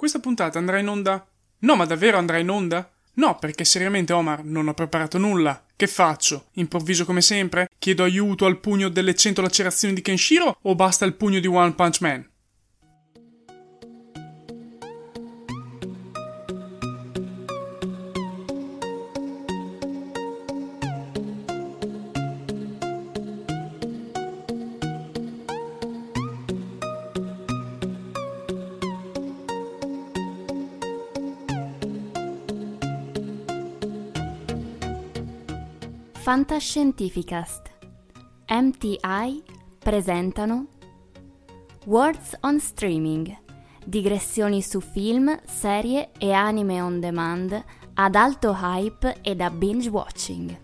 Questa puntata andrà in onda? No, ma davvero andrà in onda? No, perché seriamente Omar non ho preparato nulla. Che faccio? Improvviso come sempre? Chiedo aiuto al pugno delle 100 lacerazioni di Kenshiro o basta il pugno di One Punch Man? Fantascientificast MTI presentano Words on Streaming digressioni su film, serie e anime on demand ad alto hype e da binge watching.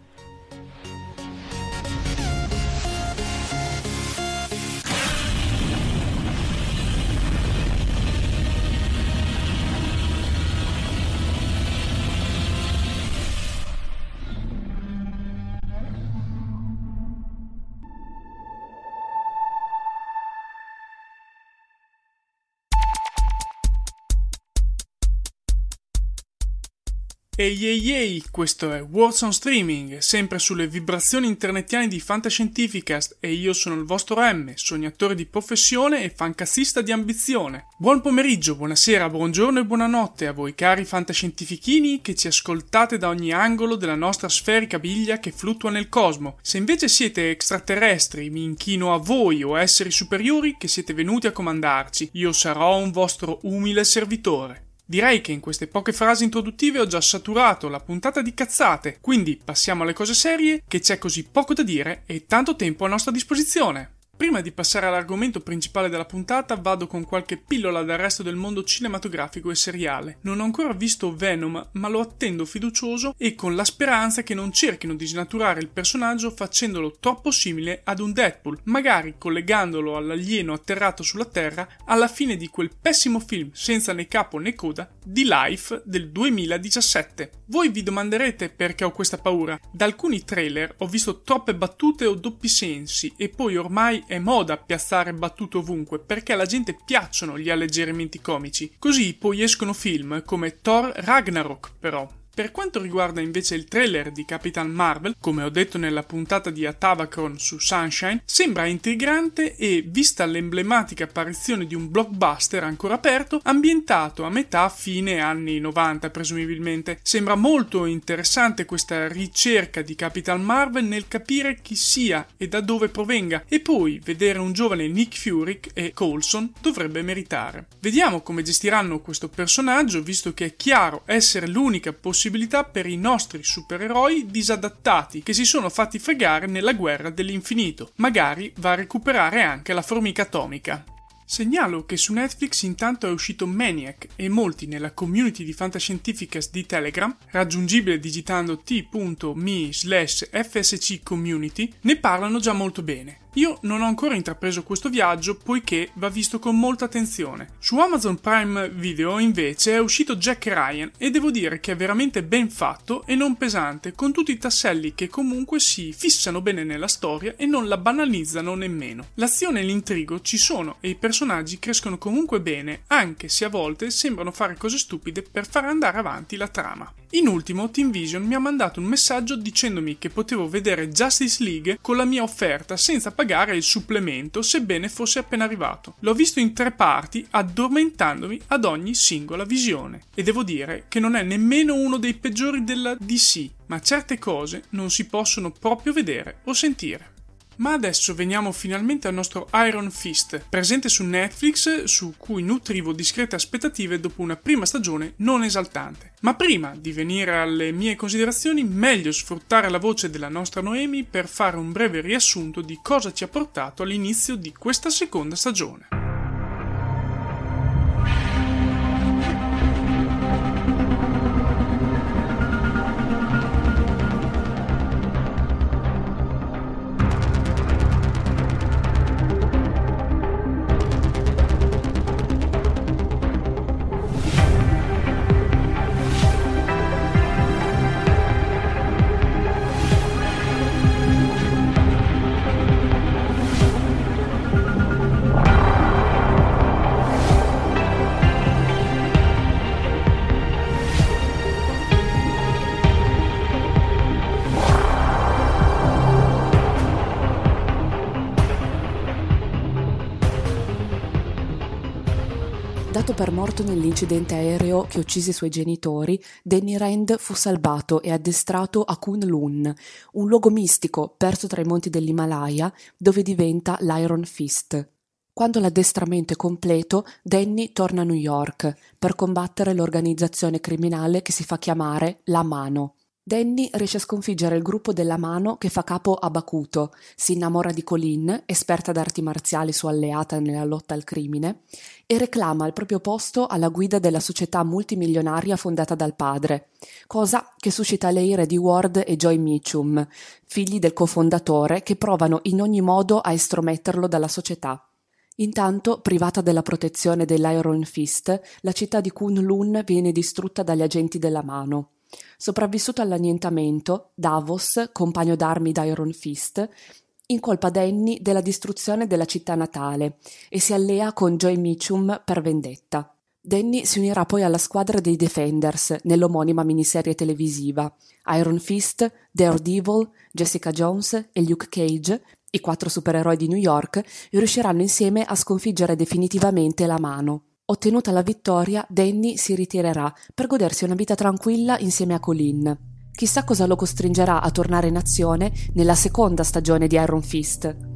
Ehi ehi ehi, questo è Words on Streaming, sempre sulle vibrazioni internetiane di Fantascientificast e io sono il vostro M, sognatore di professione e fancassista di ambizione. Buon pomeriggio, buonasera, buongiorno e buonanotte a voi cari fantascientifichini che ci ascoltate da ogni angolo della nostra sferica biglia che fluttua nel cosmo. Se invece siete extraterrestri, mi inchino a voi o esseri superiori che siete venuti a comandarci, io sarò un vostro umile servitore. Direi che in queste poche frasi introduttive ho già saturato la puntata di cazzate, quindi passiamo alle cose serie, che c'è così poco da dire e tanto tempo a nostra disposizione. Prima di passare all'argomento principale della puntata, vado con qualche pillola dal resto del mondo cinematografico e seriale. Non ho ancora visto Venom, ma lo attendo fiducioso e con la speranza che non cerchino di snaturare il personaggio facendolo troppo simile ad un Deadpool, magari collegandolo all'alieno atterrato sulla Terra alla fine di quel pessimo film senza né capo né coda di Life del 2017. Voi vi domanderete perché ho questa paura. Da alcuni trailer ho visto troppe battute o doppi sensi e poi ormai è moda piazzare battute ovunque perché alla gente piacciono gli alleggerimenti comici. Così poi escono film come Thor Ragnarok, però. Per quanto riguarda invece il trailer di Capitan Marvel, come ho detto nella puntata di Atavacron su Sunshine, sembra intrigante e, vista l'emblematica apparizione di un blockbuster ancora aperto, ambientato a metà fine anni 90 presumibilmente. Sembra molto interessante questa ricerca di Capitan Marvel nel capire chi sia e da dove provenga, e poi vedere un giovane Nick Fury e Coulson dovrebbe meritare. Vediamo come gestiranno questo personaggio, visto che è chiaro essere l'unica possibilità possibilità per i nostri supereroi disadattati che si sono fatti fregare nella guerra dell'infinito. Magari va a recuperare anche la formica atomica. Segnalo che su Netflix intanto è uscito Maniac e molti nella community di Fantascientificas di Telegram, raggiungibile digitando t.me slash fsc community, ne parlano già molto bene. Io non ho ancora intrapreso questo viaggio poiché va visto con molta attenzione. Su Amazon Prime Video invece è uscito Jack Ryan e devo dire che è veramente ben fatto e non pesante, con tutti i tasselli che comunque si fissano bene nella storia e non la banalizzano nemmeno. L'azione e l'intrigo ci sono e i personaggi crescono comunque bene, anche se a volte sembrano fare cose stupide per far andare avanti la trama. In ultimo, Team Vision mi ha mandato un messaggio dicendomi che potevo vedere Justice League con la mia offerta senza pagare pagare il supplemento sebbene fosse appena arrivato. L'ho visto in tre parti addormentandomi ad ogni singola visione e devo dire che non è nemmeno uno dei peggiori della DC, ma certe cose non si possono proprio vedere o sentire. Ma adesso veniamo finalmente al nostro Iron Fist, presente su Netflix, su cui nutrivo discrete aspettative dopo una prima stagione non esaltante. Ma prima di venire alle mie considerazioni, meglio sfruttare la voce della nostra Noemi per fare un breve riassunto di cosa ci ha portato all'inizio di questa seconda stagione. Per morto nell'incidente aereo che uccise i suoi genitori, Danny Rand fu salvato e addestrato a Kunlun, un luogo mistico perso tra i monti dell'Himalaya dove diventa l'Iron Fist. Quando l'addestramento è completo, Danny torna a New York per combattere l'organizzazione criminale che si fa chiamare La Mano. Danny riesce a sconfiggere il gruppo della mano che fa capo a Bakuto, si innamora di Colin, esperta d'arti marziali sua alleata nella lotta al crimine, e reclama il proprio posto alla guida della società multimilionaria fondata dal padre, cosa che suscita le ire di Ward e Joy Mitchum, figli del cofondatore, che provano in ogni modo a estrometterlo dalla società. Intanto, privata della protezione dell'Iron Fist, la città di Kunlun viene distrutta dagli agenti della mano. Sopravvissuto all'annientamento, Davos, compagno d'armi d'Iron Fist, incolpa Danny della distruzione della città natale e si allea con Joy Mitchum per vendetta. Danny si unirà poi alla squadra dei Defenders nell'omonima miniserie televisiva. Iron Fist, Daredevil, Jessica Jones e Luke Cage, i quattro supereroi di New York, riusciranno insieme a sconfiggere definitivamente la mano. Ottenuta la vittoria, Danny si ritirerà per godersi una vita tranquilla insieme a Colin. Chissà cosa lo costringerà a tornare in azione nella seconda stagione di Iron Fist.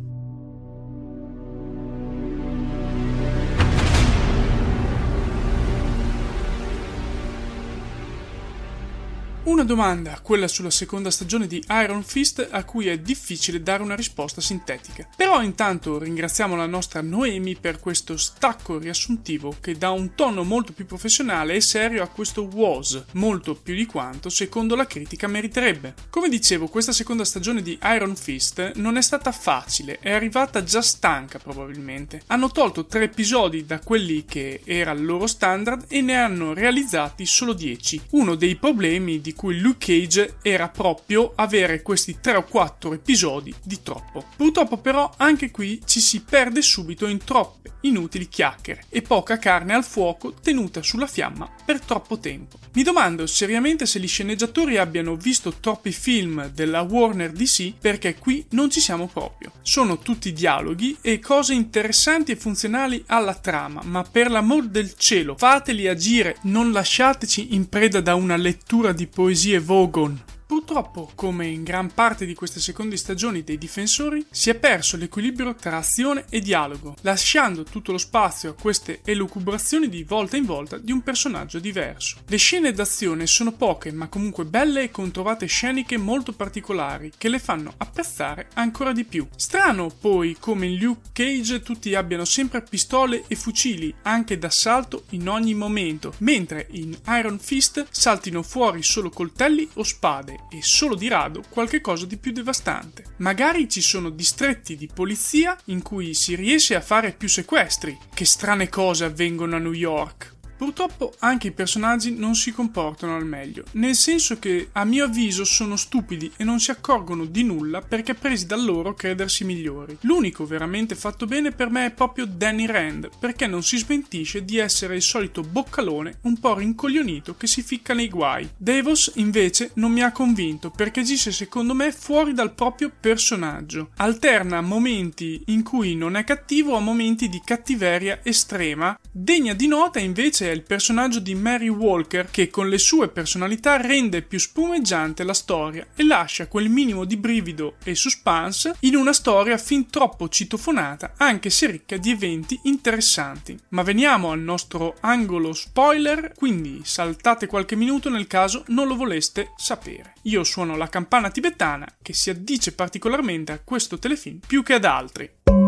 Una domanda, quella sulla seconda stagione di Iron Fist, a cui è difficile dare una risposta sintetica. Però intanto ringraziamo la nostra Noemi per questo stacco riassuntivo che dà un tono molto più professionale e serio a questo Was, molto più di quanto secondo la critica meriterebbe. Come dicevo, questa seconda stagione di Iron Fist non è stata facile, è arrivata già stanca probabilmente. Hanno tolto tre episodi da quelli che era il loro standard e ne hanno realizzati solo 10. Uno dei problemi di di cui Luke Cage era proprio avere questi 3 o 4 episodi di troppo. Purtroppo però anche qui ci si perde subito in troppe inutili chiacchiere e poca carne al fuoco tenuta sulla fiamma per troppo tempo. Mi domando seriamente se gli sceneggiatori abbiano visto troppi film della Warner DC perché qui non ci siamo proprio. Sono tutti dialoghi e cose interessanti e funzionali alla trama, ma per l'amor del cielo fateli agire, non lasciateci in preda da una lettura di poesie Vogon. Purtroppo, come in gran parte di queste seconde stagioni dei difensori, si è perso l'equilibrio tra azione e dialogo, lasciando tutto lo spazio a queste elucubrazioni di volta in volta di un personaggio diverso. Le scene d'azione sono poche, ma comunque belle e con trovate sceniche molto particolari che le fanno apprezzare ancora di più. Strano poi come in Luke Cage tutti abbiano sempre pistole e fucili, anche d'assalto in ogni momento, mentre in Iron Fist saltino fuori solo coltelli o spade e solo di rado qualche cosa di più devastante. Magari ci sono distretti di polizia in cui si riesce a fare più sequestri. Che strane cose avvengono a New York. Purtroppo anche i personaggi non si comportano al meglio, nel senso che a mio avviso sono stupidi e non si accorgono di nulla perché presi da loro credersi migliori. L'unico veramente fatto bene per me è proprio Danny Rand, perché non si smentisce di essere il solito boccalone un po' rincoglionito che si ficca nei guai. Davos invece non mi ha convinto perché agisce secondo me fuori dal proprio personaggio. Alterna momenti in cui non è cattivo a momenti di cattiveria estrema. Degna di nota invece è il personaggio di Mary Walker che con le sue personalità rende più spumeggiante la storia e lascia quel minimo di brivido e suspense in una storia fin troppo citofonata anche se ricca di eventi interessanti. Ma veniamo al nostro angolo spoiler, quindi saltate qualche minuto nel caso non lo voleste sapere. Io suono la campana tibetana che si addice particolarmente a questo telefilm più che ad altri.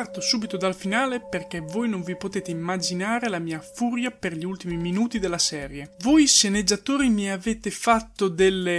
Parto subito dal finale perché voi non vi potete immaginare la mia furia per gli ultimi minuti della serie. Voi sceneggiatori mi avete fatto delle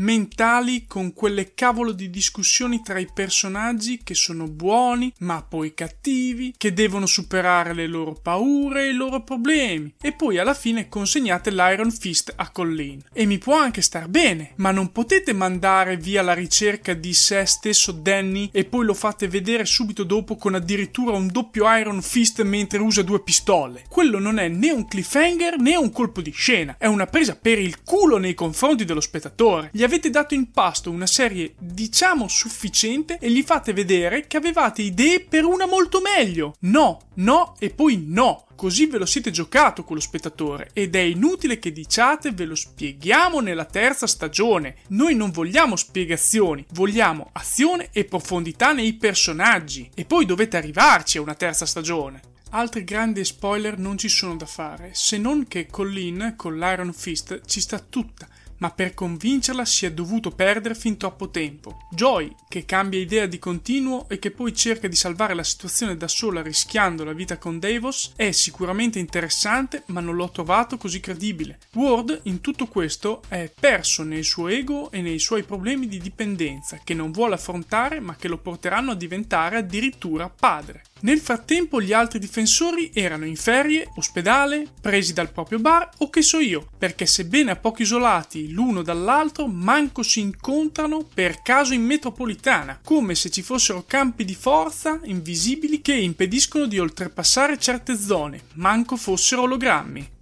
mentali con quelle cavolo di discussioni tra i personaggi che sono buoni ma poi cattivi, che devono superare le loro paure e i loro problemi e poi alla fine consegnate l'Iron Fist a Colleen. E mi può anche star bene, ma non potete mandare via la ricerca di sé stesso Danny e poi lo fate vedere subito dopo con addirittura un doppio Iron Fist mentre usa due pistole. Quello non è né un cliffhanger né un colpo di scena, è una presa per il culo nei confronti dello spettatore. Gli avete dato in pasto una serie diciamo sufficiente e gli fate vedere che avevate idee per una molto meglio. No, no e poi no. Così ve lo siete giocato con lo spettatore ed è inutile che diciate ve lo spieghiamo nella terza stagione. Noi non vogliamo spiegazioni, vogliamo azione e profondità nei personaggi. E poi dovete arrivarci a una terza stagione. Altri grandi spoiler non ci sono da fare, se non che Colleen con l'Iron Fist ci sta tutta ma per convincerla si è dovuto perdere fin troppo tempo. Joy, che cambia idea di continuo e che poi cerca di salvare la situazione da sola rischiando la vita con Davos, è sicuramente interessante, ma non l'ho trovato così credibile. Ward, in tutto questo, è perso nel suo ego e nei suoi problemi di dipendenza, che non vuole affrontare, ma che lo porteranno a diventare addirittura padre. Nel frattempo gli altri difensori erano in ferie, ospedale, presi dal proprio bar o che so io, perché sebbene a poco isolati l'uno dall'altro, manco si incontrano per caso in metropolitana, come se ci fossero campi di forza invisibili che impediscono di oltrepassare certe zone, manco fossero ologrammi.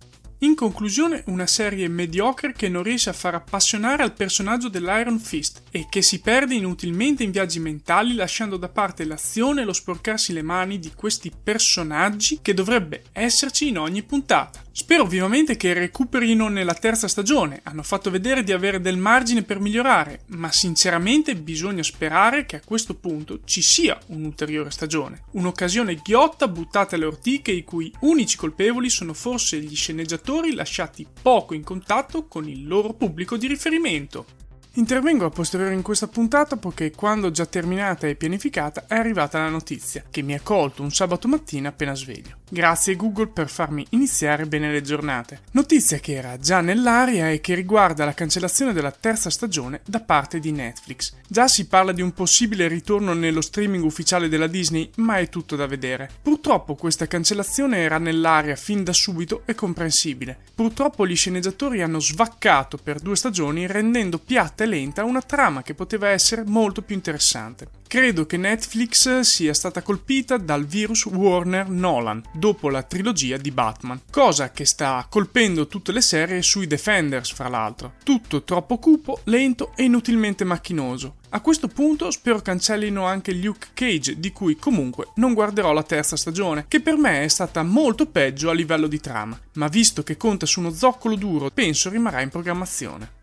In conclusione, una serie mediocre che non riesce a far appassionare al personaggio dell'Iron Fist e che si perde inutilmente in viaggi mentali lasciando da parte l'azione e lo sporcarsi le mani di questi personaggi che dovrebbe esserci in ogni puntata. Spero vivamente che recuperino nella terza stagione, hanno fatto vedere di avere del margine per migliorare, ma sinceramente bisogna sperare che a questo punto ci sia un'ulteriore stagione. Un'occasione ghiotta buttata alle ortiche i cui unici colpevoli sono forse gli sceneggiatori lasciati poco in contatto con il loro pubblico di riferimento. Intervengo a posteriori in questa puntata poiché quando già terminata e pianificata è arrivata la notizia che mi ha colto un sabato mattina appena sveglio. Grazie Google per farmi iniziare bene le giornate. Notizia che era già nell'aria e che riguarda la cancellazione della terza stagione da parte di Netflix. Già si parla di un possibile ritorno nello streaming ufficiale della Disney, ma è tutto da vedere. Purtroppo questa cancellazione era nell'aria fin da subito e comprensibile. Purtroppo gli sceneggiatori hanno svaccato per due stagioni rendendo piatta e lenta una trama che poteva essere molto più interessante. Credo che Netflix sia stata colpita dal virus Warner Nolan dopo la trilogia di Batman, cosa che sta colpendo tutte le serie sui Defenders, fra l'altro. Tutto troppo cupo, lento e inutilmente macchinoso. A questo punto spero cancellino anche Luke Cage, di cui comunque non guarderò la terza stagione, che per me è stata molto peggio a livello di trama, ma visto che conta su uno zoccolo duro, penso rimarrà in programmazione.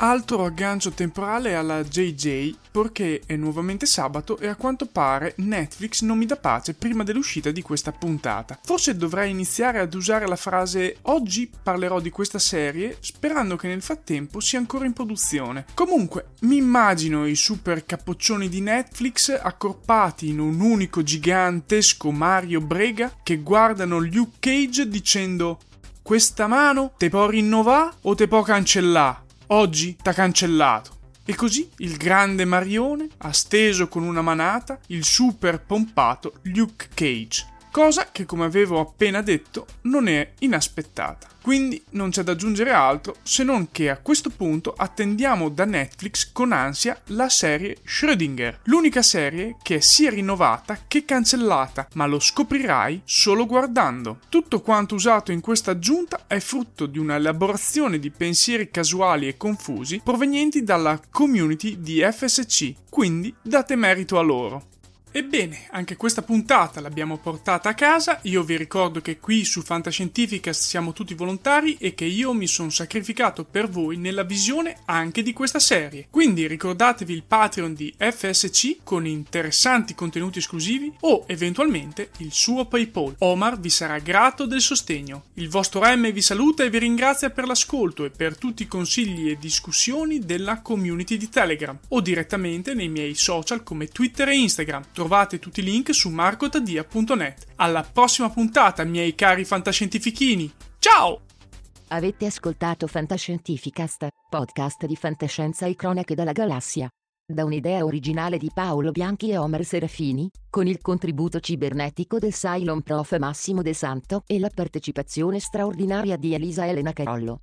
Altro aggancio temporale alla JJ, perché è nuovamente sabato e a quanto pare Netflix non mi dà pace prima dell'uscita di questa puntata. Forse dovrei iniziare ad usare la frase oggi parlerò di questa serie, sperando che nel frattempo sia ancora in produzione. Comunque, mi immagino i super capoccioni di Netflix accorpati in un unico gigantesco Mario Brega che guardano Luke Cage dicendo questa mano te può rinnovare o te può cancellare? Oggi t'ha cancellato. E così il grande Marione ha steso con una manata il super pompato Luke Cage cosa che come avevo appena detto non è inaspettata. Quindi non c'è da aggiungere altro se non che a questo punto attendiamo da Netflix con ansia la serie Schrödinger, l'unica serie che è sia rinnovata che cancellata, ma lo scoprirai solo guardando. Tutto quanto usato in questa aggiunta è frutto di una elaborazione di pensieri casuali e confusi provenienti dalla community di FSC, quindi date merito a loro. Ebbene, anche questa puntata l'abbiamo portata a casa. Io vi ricordo che qui su Fantascientificast siamo tutti volontari e che io mi sono sacrificato per voi nella visione anche di questa serie. Quindi ricordatevi il Patreon di FSC con interessanti contenuti esclusivi o eventualmente il suo PayPal. Omar vi sarà grato del sostegno. Il vostro M vi saluta e vi ringrazia per l'ascolto e per tutti i consigli e discussioni della community di Telegram o direttamente nei miei social come Twitter e Instagram Trovate tutti i link su marcotadia.net. Alla prossima puntata, miei cari fantascientifichini. Ciao! Avete ascoltato Fantascientificast, podcast di fantascienza e cronache dalla galassia. Da un'idea originale di Paolo Bianchi e Omer Serafini, con il contributo cibernetico del Cylon Prof Massimo De Santo e la partecipazione straordinaria di Elisa Elena Carollo.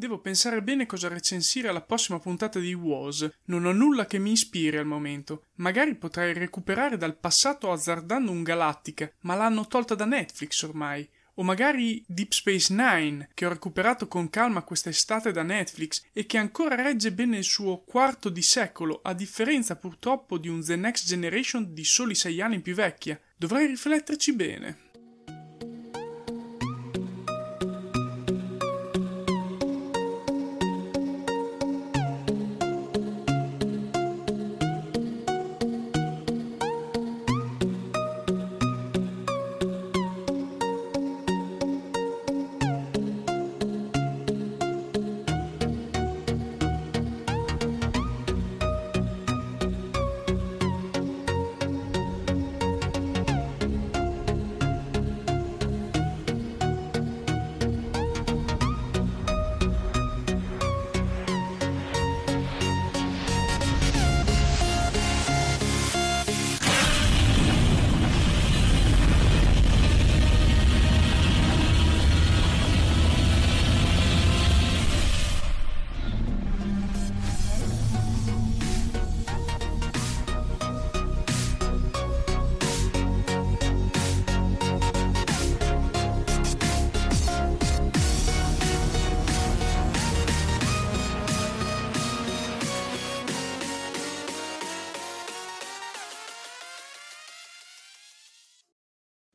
Devo pensare bene cosa recensire alla prossima puntata di Was. Non ho nulla che mi ispiri al momento. Magari potrei recuperare dal passato azzardando un Galactica, ma l'hanno tolta da Netflix ormai. O magari Deep Space Nine, che ho recuperato con calma quest'estate da Netflix e che ancora regge bene il suo quarto di secolo, a differenza purtroppo di un The Next Generation di soli sei anni più vecchia. Dovrei rifletterci bene.